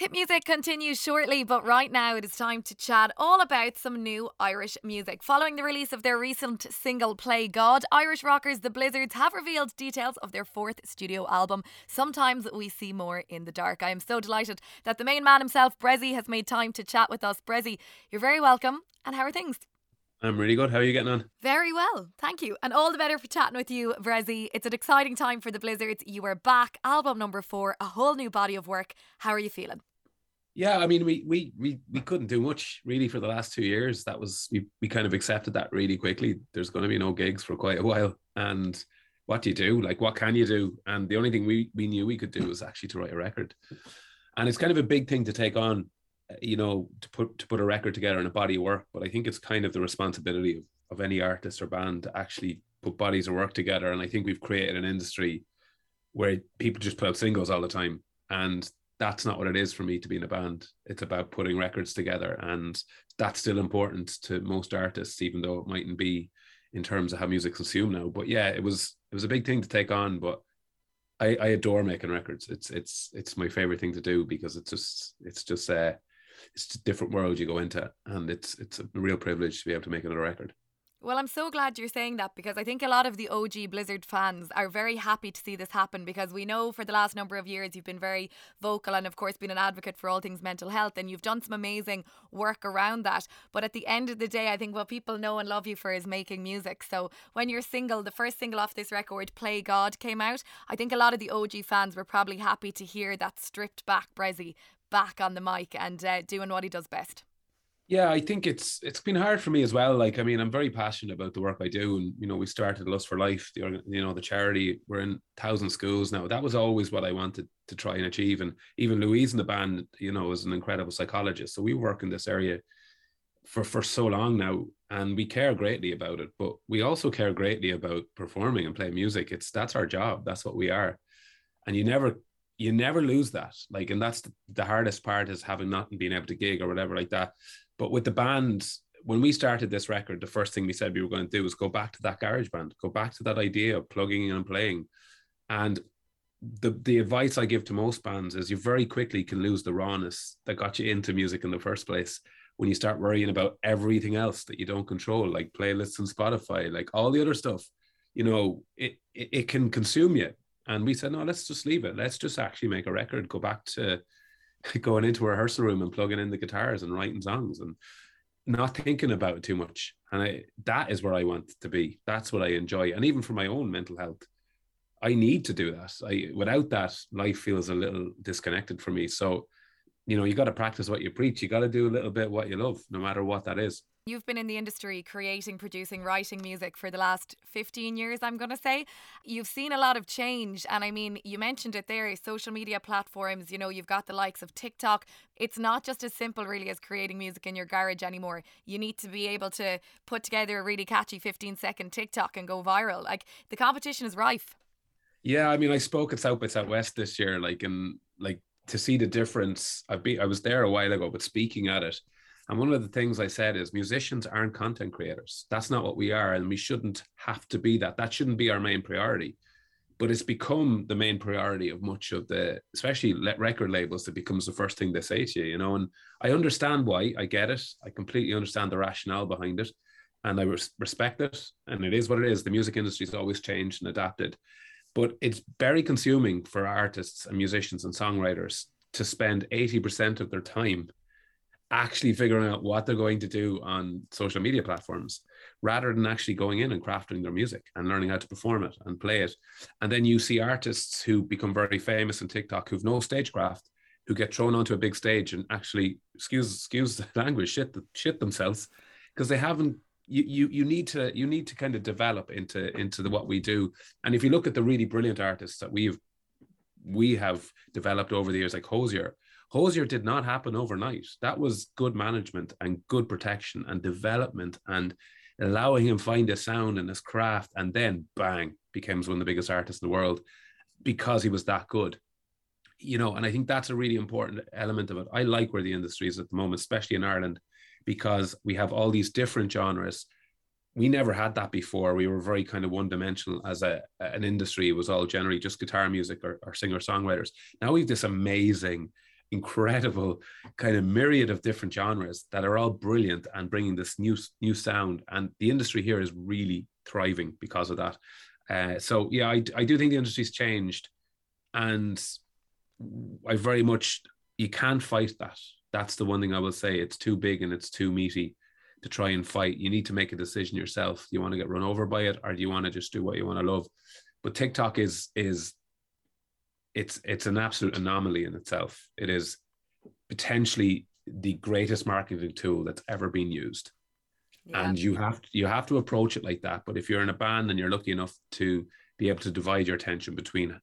Hit music continues shortly, but right now it is time to chat all about some new Irish music. Following the release of their recent single Play God, Irish rockers The Blizzards have revealed details of their fourth studio album. Sometimes we see more in the dark. I am so delighted that the main man himself, Bressie, has made time to chat with us. Bressie, you're very welcome. And how are things? I'm really good. How are you getting on? Very well, thank you. And all the better for chatting with you, Bressie. It's an exciting time for the Blizzards. You are back, album number four, a whole new body of work. How are you feeling? Yeah, I mean, we we we we couldn't do much really for the last two years. That was we we kind of accepted that really quickly. There's going to be no gigs for quite a while, and what do you do? Like, what can you do? And the only thing we we knew we could do was actually to write a record, and it's kind of a big thing to take on, uh, you know, to put to put a record together and a body of work. But I think it's kind of the responsibility of of any artist or band to actually put bodies of work together. And I think we've created an industry where people just put out singles all the time, and that's not what it is for me to be in a band. It's about putting records together, and that's still important to most artists, even though it mightn't be in terms of how music's consumed now. But yeah, it was it was a big thing to take on, but I, I adore making records. It's it's it's my favorite thing to do because it's just it's just uh it's a different world you go into, and it's it's a real privilege to be able to make another record. Well, I'm so glad you're saying that because I think a lot of the OG Blizzard fans are very happy to see this happen because we know for the last number of years you've been very vocal and, of course, been an advocate for all things mental health and you've done some amazing work around that. But at the end of the day, I think what people know and love you for is making music. So when your single, the first single off this record, Play God, came out, I think a lot of the OG fans were probably happy to hear that stripped back Bressie back on the mic and uh, doing what he does best. Yeah, I think it's it's been hard for me as well. Like, I mean, I'm very passionate about the work I do, and you know, we started Lust for Life, the you know the charity. We're in thousand schools now. That was always what I wanted to try and achieve. And even Louise in the band, you know, is an incredible psychologist. So we work in this area for for so long now, and we care greatly about it. But we also care greatly about performing and playing music. It's that's our job. That's what we are, and you never you never lose that. Like, and that's the, the hardest part is having not being able to gig or whatever like that but with the band, when we started this record, the first thing we said we were going to do was go back to that garage band, go back to that idea of plugging in and playing. And the the advice I give to most bands is you very quickly can lose the rawness that got you into music in the first place when you start worrying about everything else that you don't control, like playlists and Spotify, like all the other stuff. You know, it, it, it can consume you. And we said, no, let's just leave it. Let's just actually make a record, go back to going into a rehearsal room and plugging in the guitars and writing songs and not thinking about it too much. And I, that is where I want to be. That's what I enjoy. And even for my own mental health, I need to do that. I without that, life feels a little disconnected for me. So, you know, you got to practice what you preach. You got to do a little bit what you love, no matter what that is. You've been in the industry creating, producing, writing music for the last 15 years, I'm going to say. You've seen a lot of change. And I mean, you mentioned it there social media platforms, you know, you've got the likes of TikTok. It's not just as simple, really, as creating music in your garage anymore. You need to be able to put together a really catchy 15 second TikTok and go viral. Like the competition is rife. Yeah, I mean, I spoke at South by Southwest this year, like, and like to see the difference. I've been, I was there a while ago, but speaking at it, and one of the things I said is musicians aren't content creators. That's not what we are. And we shouldn't have to be that. That shouldn't be our main priority. But it's become the main priority of much of the, especially record labels, that becomes the first thing they say to you, you know. And I understand why. I get it. I completely understand the rationale behind it. And I res- respect it. And it is what it is. The music industry has always changed and adapted. But it's very consuming for artists and musicians and songwriters to spend 80% of their time actually figuring out what they're going to do on social media platforms rather than actually going in and crafting their music and learning how to perform it and play it. And then you see artists who become very famous on TikTok who've no stagecraft, who get thrown onto a big stage and actually, excuse excuse the language, shit the shit themselves because they haven't. You, you you need to you need to kind of develop into into the what we do. And if you look at the really brilliant artists that we've we have developed over the years, like Hozier, Hozier did not happen overnight. That was good management and good protection and development and allowing him find his sound and his craft, and then bang, becomes one of the biggest artists in the world because he was that good. You know, and I think that's a really important element of it. I like where the industry is at the moment, especially in Ireland, because we have all these different genres. We never had that before. We were very kind of one dimensional as a an industry. It was all generally just guitar music or, or singer songwriters. Now we've this amazing incredible kind of myriad of different genres that are all brilliant and bringing this new new sound. And the industry here is really thriving because of that. Uh, so yeah, I, I do think the industry's changed, and I very much you can't fight that. That's the one thing I will say. It's too big and it's too meaty to try and fight. You need to make a decision yourself. Do you want to get run over by it, or do you want to just do what you want to love? But TikTok is is it's it's an absolute anomaly in itself. It is potentially the greatest marketing tool that's ever been used. Yeah. And you have to, you have to approach it like that. But if you're in a band and you're lucky enough to be able to divide your attention between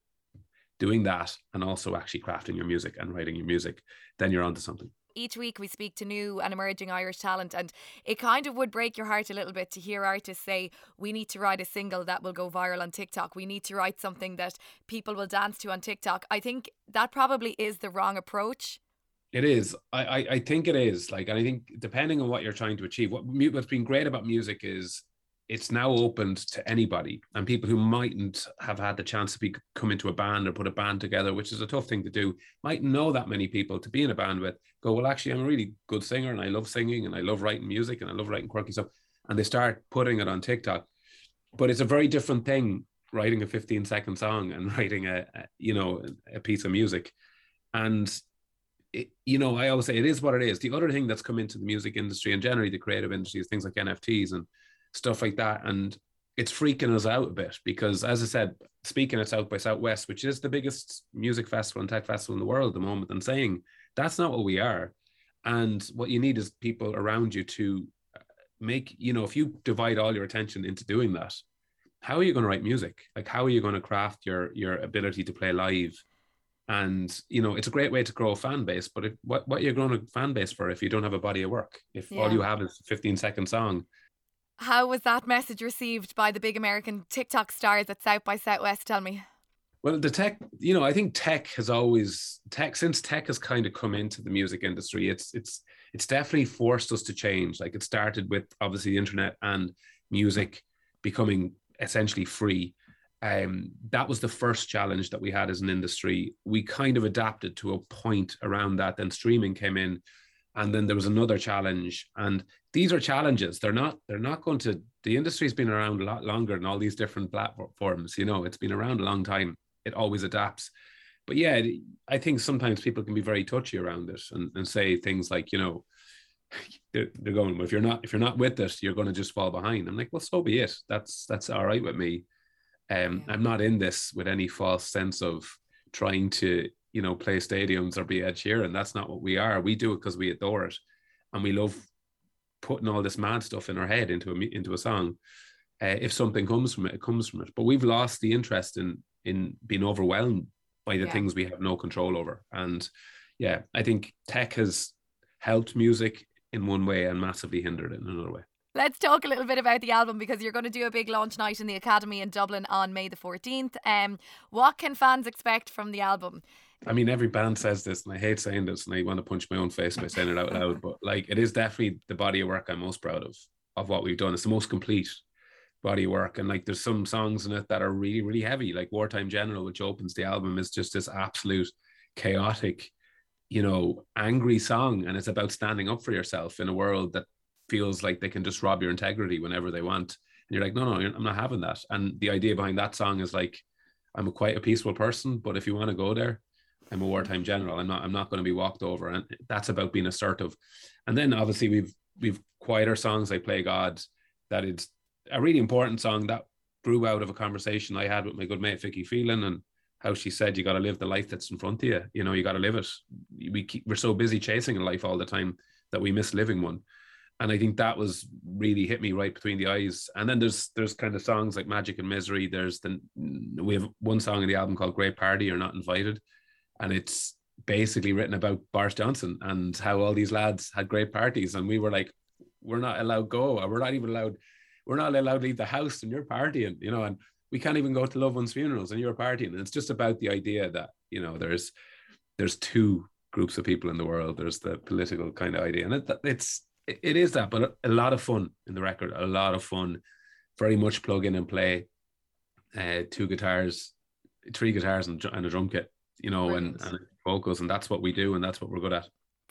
doing that and also actually crafting your music and writing your music, then you're onto something each week we speak to new and emerging Irish talent, and it kind of would break your heart a little bit to hear artists say, We need to write a single that will go viral on TikTok. We need to write something that people will dance to on TikTok. I think that probably is the wrong approach. It is. I, I, I think it is. Like, and I think depending on what you're trying to achieve, what what's been great about music is it's now opened to anybody and people who mightn't have had the chance to be come into a band or put a band together which is a tough thing to do might know that many people to be in a band with go well actually i'm a really good singer and i love singing and i love writing music and i love writing quirky stuff and they start putting it on tiktok. But it's a very different thing writing a 15 second song and writing a, a you know a piece of music. And it, you know i always say it is what it is. The other thing that's come into the music industry and generally the creative industry is things like nfts and stuff like that. And it's freaking us out a bit because, as I said, speaking at South by Southwest, which is the biggest music festival and tech festival in the world at the moment, and saying that's not what we are. And what you need is people around you to uh, make, you know, if you divide all your attention into doing that, how are you going to write music? Like, how are you going to craft your your ability to play live? And you know, it's a great way to grow a fan base. But if, what what you're growing a fan base for if you don't have a body of work? If yeah. all you have is a 15 second song, how was that message received by the big American TikTok stars at South by Southwest? Tell me. Well, the tech, you know, I think tech has always tech since tech has kind of come into the music industry. It's it's it's definitely forced us to change. Like it started with obviously the internet and music becoming essentially free. Um, that was the first challenge that we had as an industry. We kind of adapted to a point around that. Then streaming came in, and then there was another challenge. And these are challenges. They're not they're not going to the industry's been around a lot longer than all these different platforms you know it's been around a long time. It always adapts. But yeah i think sometimes people can be very touchy around it and, and say things like you know they're, they're going well, if you're not if you're not with it you're going to just fall behind. I'm like well so be it. That's that's all right with me. Um i'm not in this with any false sense of trying to you know, play stadiums or be Ed Sheeran. That's not what we are. We do it because we adore it, and we love putting all this mad stuff in our head into a into a song. Uh, if something comes from it, it comes from it. But we've lost the interest in in being overwhelmed by the yeah. things we have no control over. And yeah, I think tech has helped music in one way and massively hindered it in another way. Let's talk a little bit about the album because you're going to do a big launch night in the Academy in Dublin on May the 14th. Um, what can fans expect from the album? I mean, every band says this, and I hate saying this, and I want to punch my own face by saying it out loud. But like, it is definitely the body of work I'm most proud of of what we've done. It's the most complete body of work, and like, there's some songs in it that are really, really heavy. Like "Wartime General," which opens the album, is just this absolute chaotic, you know, angry song, and it's about standing up for yourself in a world that feels like they can just rob your integrity whenever they want. And you're like, no, no, I'm not having that. And the idea behind that song is like, I'm a quite a peaceful person, but if you want to go there, I'm a wartime general. I'm not. I'm not going to be walked over, and that's about being assertive. And then obviously we've we've quieter songs like "Play God," that is a really important song that grew out of a conversation I had with my good mate Vicky Phelan, and how she said you got to live the life that's in front of you. You know, you got to live it. We keep, we're so busy chasing a life all the time that we miss living one. And I think that was really hit me right between the eyes. And then there's there's kind of songs like Magic and Misery. There's the we have one song in the album called Great Party. You're not invited and it's basically written about Boris Johnson and how all these lads had great parties, and we were like, we're not allowed go, we're not even allowed, we're not allowed to leave the house, and you're partying, you know, and we can't even go to loved ones' funerals, and you're partying, and it's just about the idea that you know there's there's two groups of people in the world. There's the political kind of idea, and it, it's it is that, but a lot of fun in the record, a lot of fun, very much plug in and play. Uh, two guitars, three guitars and, and a drum kit you know, and, and vocals, and that's what we do, and that's what we're good at.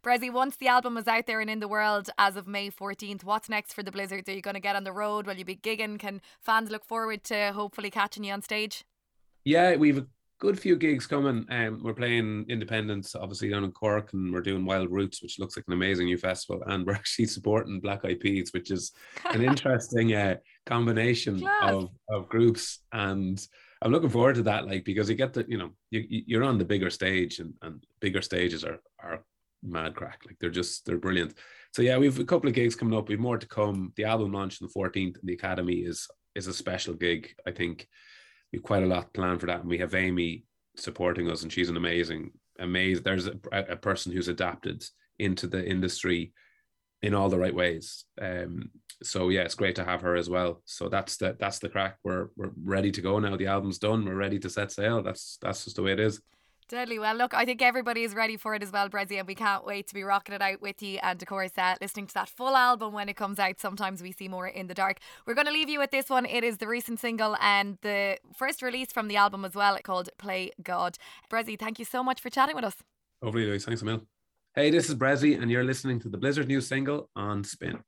Bressie, once the album is out there and in the world as of May 14th, what's next for the Blizzards? Are you going to get on the road? Will you be gigging? Can fans look forward to hopefully catching you on stage? Yeah, we've a good few gigs coming. Um, we're playing Indiependence, obviously down in Cork, and we're doing Wild Roots, which looks like an amazing new festival. And we're actually supporting Black Eyed Peas, which is an interesting uh, combination of, of groups. And I'm looking forward to that, like because you get the, you know, you, you're on the bigger stage, and, and bigger stages are are mad crack. Like they're just they're brilliant. So yeah, we've a couple of gigs coming up. We've more to come. The album launch on the 14th, and the Academy is is a special gig. I think we've quite a lot planned for that, and we have Amy supporting us, and she's an amazing, amazing. There's a, a person who's adapted into the industry in all the right ways. Um, so yeah, it's great to have her as well. So that's the that's the crack. We're we're ready to go now. The album's done. We're ready to set sail. That's that's just the way it is. Deadly well. Look, I think everybody is ready for it as well, Bressie, and we can't wait to be rocking it out with you. And of course, uh, listening to that full album when it comes out. Sometimes we see more in the dark. We're going to leave you with this one. It is the recent single and the first release from the album as well, called Play God. Bressie, thank you so much for chatting with us. Hopefully, Louise. Thanks, Emil. Hey, this is Bressie, and you're listening to the Blizzard new single on Spin.